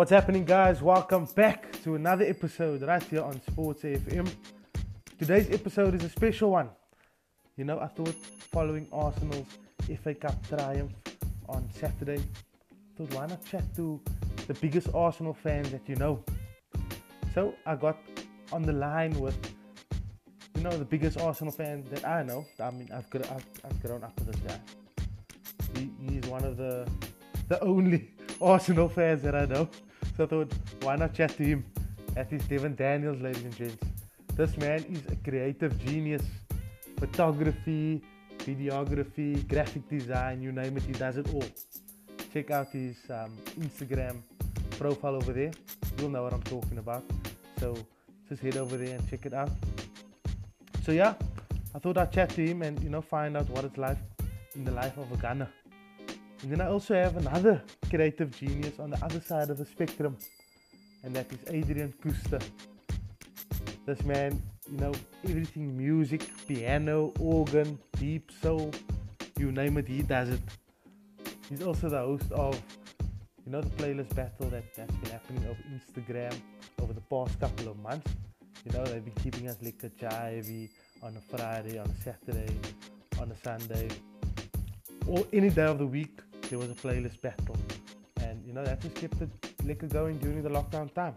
What's happening, guys? Welcome back to another episode right here on Sports FM. Today's episode is a special one. You know, I thought following Arsenal's FA Cup triumph on Saturday, I thought why not chat to the biggest Arsenal fans that you know. So I got on the line with, you know, the biggest Arsenal fan that I know. I mean, I've, got, I've, I've grown up with this guy. He, he's one of the the only Arsenal fans that I know. I thought, why not chat to him? That is Devin Daniels, ladies and gents. This man is a creative genius. Photography, videography, graphic design, you name it, he does it all. Check out his um, Instagram profile over there. You'll know what I'm talking about. So just head over there and check it out. So yeah, I thought I'd chat to him and you know find out what it's like in the life of a gunner. And then I also have another creative genius on the other side of the spectrum, and that is Adrian Kuster. This man, you know, everything music, piano, organ, deep soul, you name it, he does it. He's also the host of, you know, the playlist battle that, that's been happening over Instagram over the past couple of months. You know, they've been keeping us like a jivey on a Friday, on a Saturday, on a Sunday, or any day of the week there was a playlist battle. And you know, that just kept the liquor going during the lockdown time.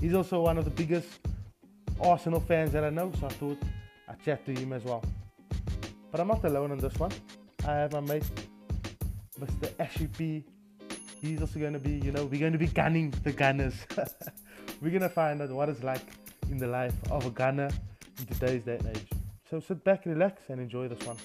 He's also one of the biggest Arsenal fans that I know, so I thought I'd chat to him as well. But I'm not alone on this one. I have my mate, Mr. Ashley P. He's also going to be, you know, we're going to be gunning the gunners. we're going to find out what it's like in the life of a gunner in today's day and age. So sit back, relax, and enjoy this one.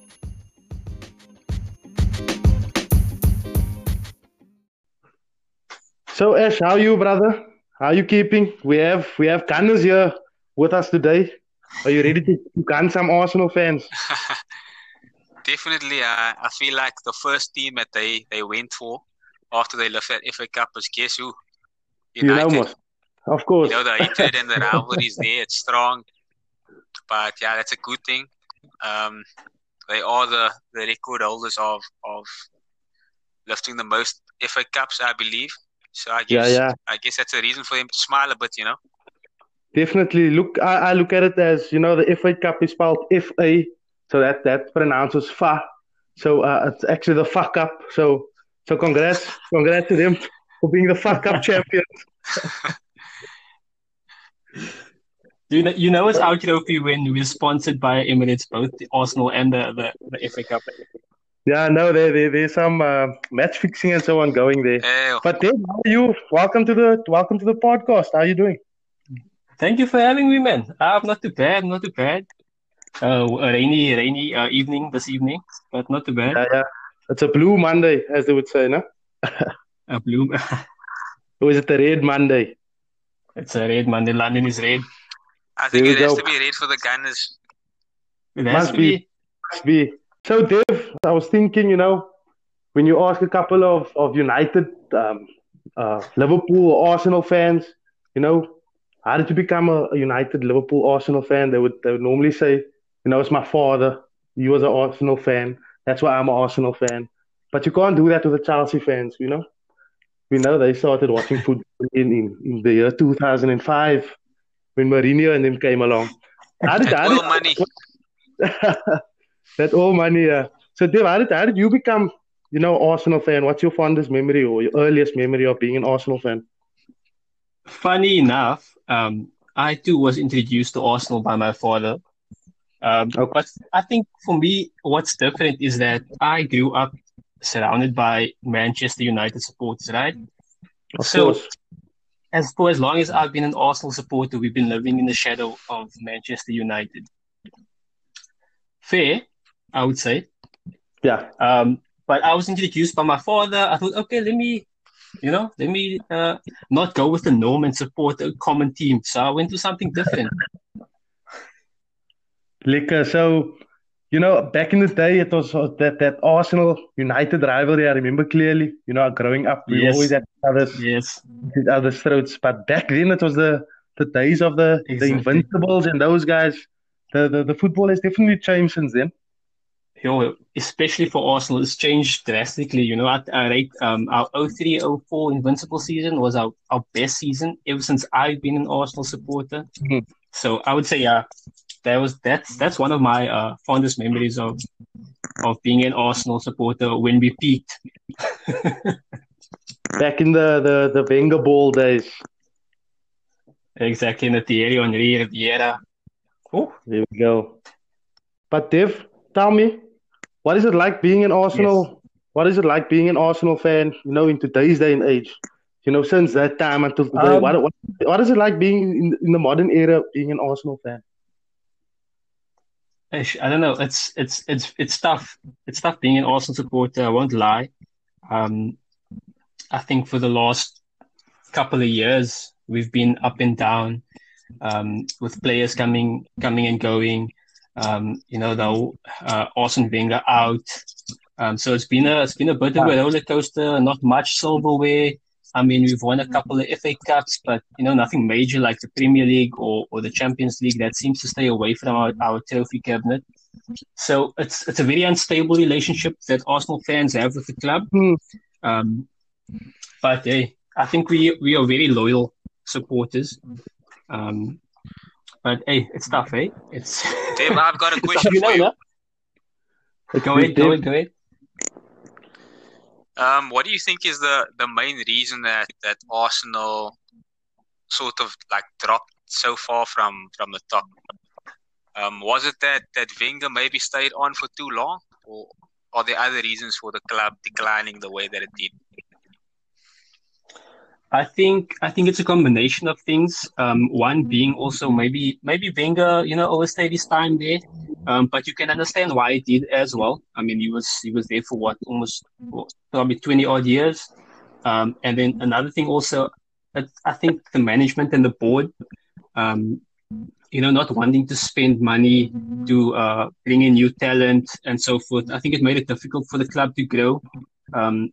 So Ash, how are you, brother? How are you keeping? We have we have gunners here with us today. Are you ready to gun some Arsenal fans? Definitely. Uh, I feel like the first team that they, they went for after they left that FA Cup was guess who? United. You know, of course. You know, the hatred and the rivalry is there. It's strong. But yeah, that's a good thing. Um, they are the, the record holders of, of lifting the most FA Cups, I believe. So I guess yeah, yeah. I guess that's a reason for him to smile a bit, you know. Definitely. Look, I, I look at it as you know the FA Cup is spelled F A, so that that pronounces fa. So uh, it's actually the fuck up. So so congrats, congrats to them for being the fuck up champions. you know, you know it's out trophy when we're sponsored by Emirates, both the Arsenal and the, the, the FA Cup. Yeah, no, there, there there's some uh, match fixing and so on going there. Hey. But then, how are you? Welcome to the welcome to the podcast. How are you doing? Thank you for having me, man. I'm not too bad, not too bad. Uh, a rainy, rainy uh, evening this evening, but not too bad. Yeah, yeah. It's a blue Monday, as they would say, no? a blue. or is it a red Monday? It's a red Monday. London is red. I think it has go. to be red for the Gunners. It must be. be. Must be. So, Dev, I was thinking, you know, when you ask a couple of, of United, um, uh, Liverpool, or Arsenal fans, you know, how did you become a, a, United, Liverpool, Arsenal fan? They would, they would normally say, you know, it's my father. He was an Arsenal fan. That's why I'm an Arsenal fan. But you can't do that with the Chelsea fans, you know? We know they started watching football in, in, in the year 2005 when Mourinho and them came along. How did, how did, money. that all money. Uh, so, Dave, how did, how did you become, you know, Arsenal fan? What's your fondest memory or your earliest memory of being an Arsenal fan? Funny enough, um, I too was introduced to Arsenal by my father. Um, okay. But I think for me, what's different is that I grew up surrounded by Manchester United supporters, right? Of so, course. as for as long as I've been an Arsenal supporter, we've been living in the shadow of Manchester United. Fair, I would say. Yeah. Um, but I was introduced by my father. I thought, okay, let me, you know, let me uh, not go with the norm and support a common team. So I went to something different. Like, uh, so, you know, back in the day, it was that, that Arsenal United rivalry. I remember clearly, you know, growing up, we yes. always had others, yes. other's throats. But back then, it was the, the days of the, exactly. the Invincibles and those guys. The, the, the football has definitely changed since then. You know, especially for Arsenal, it's changed drastically. You know, at I rate um, our 03 04 Invincible season was our, our best season ever since I've been an Arsenal supporter. Mhm. So I would say, yeah, that was that's that's one of my uh, fondest memories of of being an Arsenal supporter when we peaked. Back in the, the, the Wenger ball days. Exactly in the Thierry Henry Riviera. Oh, There we go. But Dev, tell me, what is it like being an Arsenal? What is it like being an Arsenal fan? You know, in today's day and age. You know, since that time until today, Um, what, what what is it like being in, in the modern era being an Arsenal fan? I don't know. It's it's it's it's tough. It's tough being an Arsenal supporter. I won't lie. Um, I think for the last couple of years we've been up and down, um, with players coming coming and going. Um, you know, the uh, Arsene Wenger out. Um, so it's been a it's been a bit of a roller coaster. Not much silverware. I mean, we've won a couple of FA Cups, but you know, nothing major like the Premier League or, or the Champions League. That seems to stay away from our, our trophy cabinet. So it's it's a very unstable relationship that Arsenal fans have with the club. Hmm. Um, but hey, I think we we are very loyal supporters. Um, but hey, it's tough, eh? It's Dave, I've got a question you for you. no? Go ahead, go ahead, go ahead. Um, what do you think is the, the main reason that, that Arsenal sort of like dropped so far from, from the top? Um, was it that, that Wenger maybe stayed on for too long, or are there other reasons for the club declining the way that it did? I think I think it's a combination of things. Um, one being also maybe maybe Wenger, you know, overstayed his time there. Um, but you can understand why he did as well. I mean, he was he was there for what almost probably twenty odd years. Um, and then another thing also, I think the management and the board, um, you know, not wanting to spend money to uh, bring in new talent and so forth. I think it made it difficult for the club to grow. Um,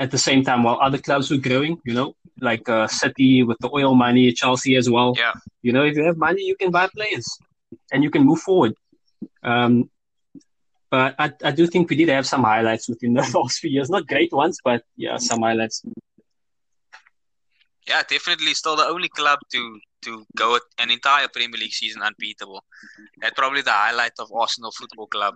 at the same time, while other clubs were growing, you know, like uh, City with the oil money, Chelsea as well. Yeah. You know, if you have money, you can buy players and you can move forward. Um, but I, I do think we did have some highlights within the last few years. Not great ones, but yeah, some highlights. Yeah, definitely still the only club to to go an entire Premier League season unbeatable. That's probably the highlight of Arsenal Football Club.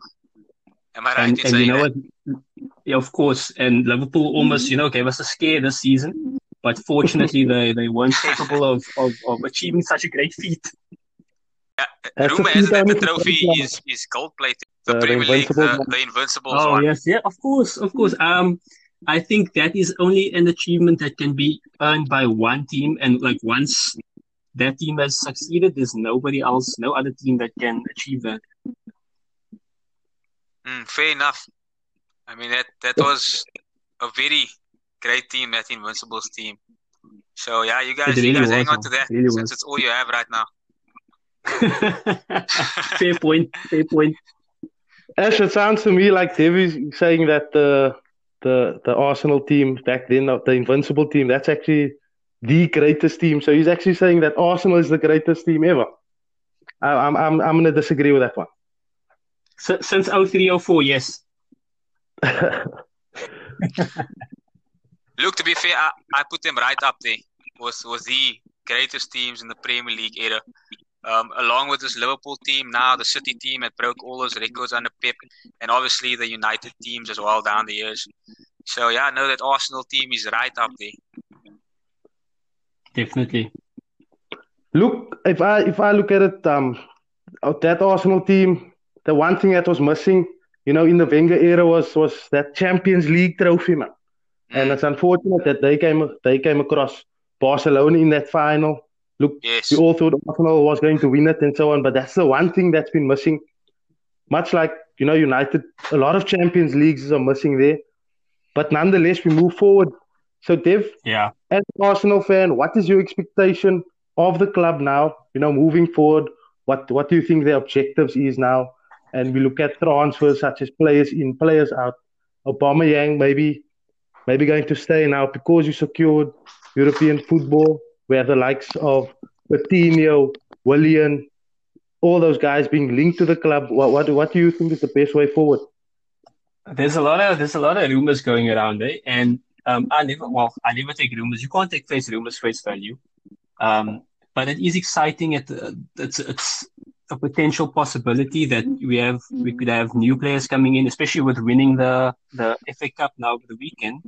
Am I right And, in and saying you know that? what? Yeah, of course. And Liverpool almost, you know, gave us a scare this season. But fortunately, they, they weren't capable of, of, of achieving such a great feat. Yeah, That's rumor a has it that the trophy is, is gold plated. The Uh, the Premier League, Invincibles the, the Invincibles Oh one. yes, yeah, of course, of course. Um, I think that is only an achievement that can be earned by one team, and like once that team has succeeded, there's nobody else, no other team that can achieve that. Mm, fair enough. I mean that that was a very great team, that Invincibles team. So yeah, you guys, It you guys hang on to that really since was. it's all you have right now. fair point, fair point. Ash, it sounds to me like Devy's saying that the the the Arsenal team back then, the Invincible team, that's actually the greatest team. So he's actually saying that Arsenal is the greatest team ever. I, I'm I'm I'm gonna disagree with that one. S- since 0304, yes. Look, to be fair, I, I put them right up there. Was was the greatest teams in the Premier League era. Um, along with this Liverpool team, now the City team that broke all those records under Pep, and obviously the United teams as well down the years. So yeah, I know that Arsenal team is right up there. Definitely. Look, if I if I look at it, um, that Arsenal team, the one thing that was missing, you know, in the Wenger era was was that Champions League trophy, man. And Mm, it's unfortunate that they came they came across Barcelona in that final. Look, yes. we all thought Arsenal was going to win it and so on, but that's the one thing that's been missing. Much like you know, United, a lot of Champions Leagues are missing there. But nonetheless, we move forward. So, Dev, Yeah. as an Arsenal fan, what is your expectation of the club now? You know, moving forward, what what do you think their objectives is now? And we look at transfers such as players in, players out. Aubameyang maybe maybe going to stay now because you secured European football, where the likes of Coutinho, Willian, all those guys being linked to the club. What what what do you think is the best way forward? There's a lot of there's a lot of rumors going around, eh? And um, I never well, I never take rumors. You can't take face rumors face value. Um, but it is exciting. It, it's it's a potential possibility that we have we could have new players coming in, especially with winning the the FA Cup now over the weekend.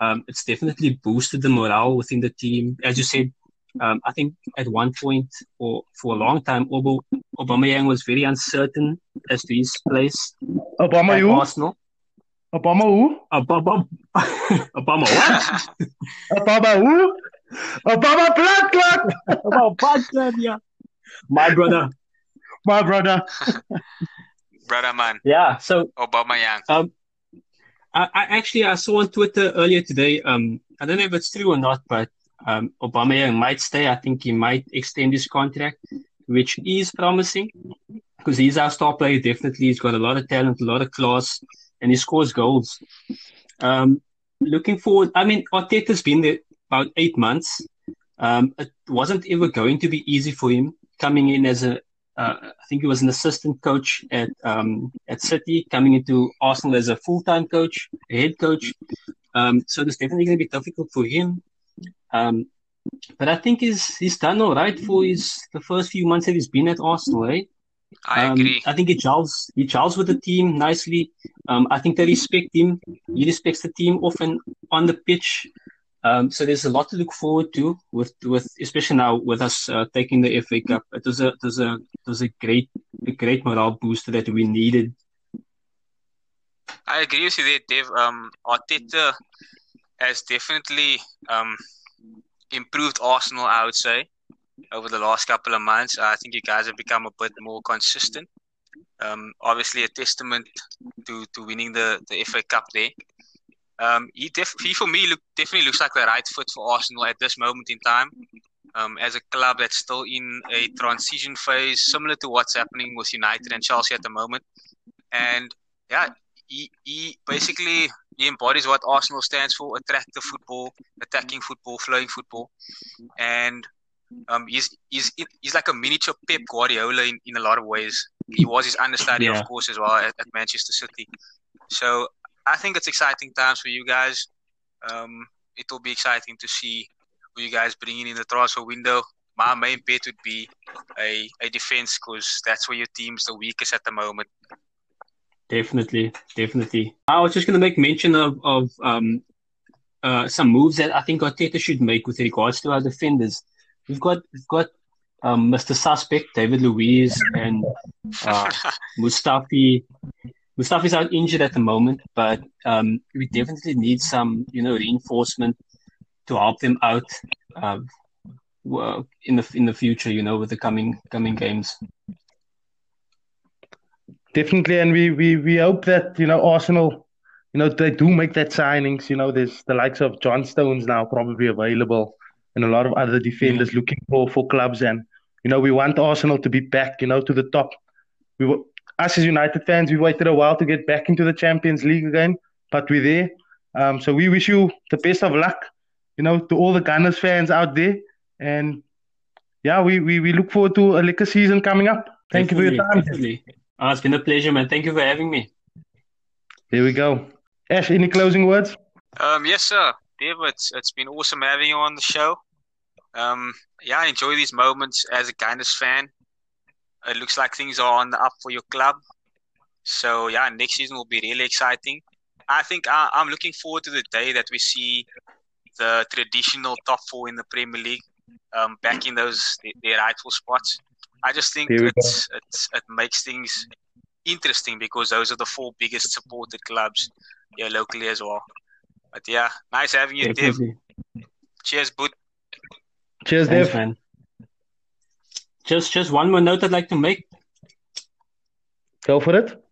Um, it's definitely boosted the morale within the team. As you said, um, I think at one point or for a long time, Obo, Aubameyang was very uncertain as to his place Obama at? Arsenal. Obama who? Obama, Obama what? Obama who? Obama blood clot. Obama Butler, yeah. My brother. My brother. Brother man, Yeah. So Obama Young. Um, I, I actually I saw on Twitter earlier today. Um, I don't know if it's true or not, but um, Obama might stay. I think he might extend his contract, which is promising because he's our star player. Definitely, he's got a lot of talent, a lot of class, and he scores goals. Um, looking forward. I mean, Arteta's been there about eight months. Um, it wasn't ever going to be easy for him coming in as a uh, I think he was an assistant coach at um, at City, coming into Arsenal as a full time coach, a head coach. Um, so it's definitely going to be difficult for him. Um, but I think he's he's done all right for his the first few months that he's been at Arsenal. Eh? I Um, agree. I think he gels he gels with the team nicely. Um, I think they respect him. He respects the team often on the pitch. Um, so there's a lot to look forward to with with especially now with us uh, taking the FA Cup. It was a it was a was a great a great morale booster that we needed. I agree with you there, Dave. Um, Arteta has definitely um, improved Arsenal, I would say, over the last couple of months. I think you guys have become a bit more consistent. Um, obviously, a testament to, to winning the, the FA Cup there. Um, he, def- he for me look, definitely looks like the right foot for Arsenal at this moment in time. Um, as a club that's still in a transition phase, similar to what's happening with United and Chelsea at the moment. And yeah, he, he basically he embodies what Arsenal stands for: attractive football, attacking football, flowing football, and um, he's he's he's like a miniature Pep Guardiola in, in a lot of ways. He was his understudy, Yeah. of course, as well at, at Manchester City. So I think it's exciting times for you guys. Um, it will be exciting to see who you guys bring in in the transfer window. My main bet would be a, a defense because that's where your team's the weakest at the moment. Definitely, definitely. I was just going to make mention of of um, uh, some moves that I think Arteta should make with regards to our defenders. We've got we've got um, Mr. Suspect, David Luiz, and uh, Mustafi. Mustafi's out injured at the moment, but um, we definitely need some, you know, reinforcement to help them out uh, in the in the future. You know, with the coming coming games. Definitely, and we, we, we hope that you know Arsenal, you know they do make that signings. You know, there's the likes of John Stones now probably available, and a lot of other defenders looking for for clubs. And you know, we want Arsenal to be back. You know, to the top. We were us as United fans. We waited a while to get back into the Champions League again, but we're there. Um, so we wish you the best of luck. You know, to all the Gunners fans out there, and yeah, we we, we look forward to a liquor season coming up. Thank you for your time. Definitely. Oh, it's been a pleasure, man. Thank you for having me. Here we go. Ash, any closing words? Um, yes, sir. Dave, it's, it's been awesome having you on the show. Um, yeah, I enjoy these moments as a Gunners fan. It looks like things are on the up for your club. So, yeah, next season will be really exciting. I think I, I'm looking forward to the day that we see the traditional top four in the Premier League um, back in those their rightful spots. I just think Here it's, it's it makes things interesting because those are the four biggest supported clubs here locally as well. But yeah, nice having you, Dev. Cheers, Boot. Cheers, Thanks, Dev. man. Just just one more note I'd like to make. Go for it.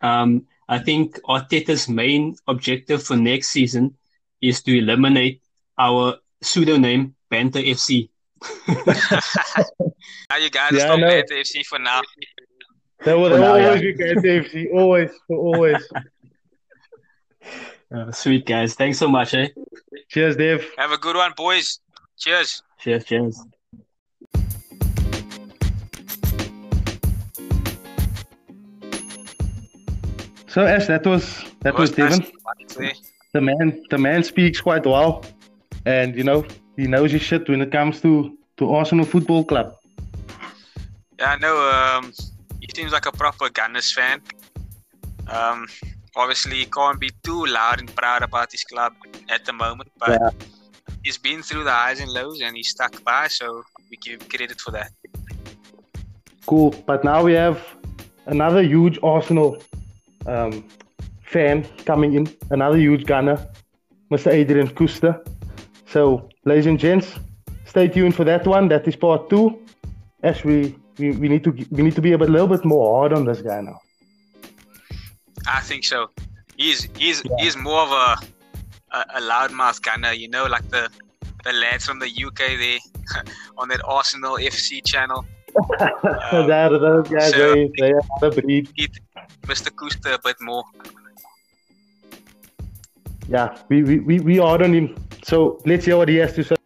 Um, I think Arteta's main objective for next season is to eliminate our pseudonym Panther FC. now you gotta yeah, stop Panther FC for now. That was always yeah. be Panther FC, always for always. Uh, sweet guys, thanks so much. Eh? Cheers, Dave. Have a good one, boys. Cheers. Cheers. Cheers. So Ash, that was that was Devon. The man, the man speaks quite well, and you know he knows his shit when it comes to to Arsenal Football Club. Yeah, I know. Um, he seems like a proper Gunners fan. Um, obviously, he can't be too loud and proud about his club at the moment, but Yeah. he's been through the highs and lows and he's stuck by, so we give him credit for that. Cool. But now we have another huge Arsenal um, fan coming in, another huge gunner, Mr. Adrian Kuster. So, ladies and gents, stay tuned for that one. That is part two. As we, we, we need to we need to be a bit, little bit more hard on this guy now. I think so. He's he's he's more of a a, a loudmouth gunner, you know, like the the lads from the UK there on that Arsenal FC channel. Um, that, those guys, so- they, they are the breed. Mr. Kuster a bit more. Yeah, we, we, we, we on him. So let's hear what he has to say.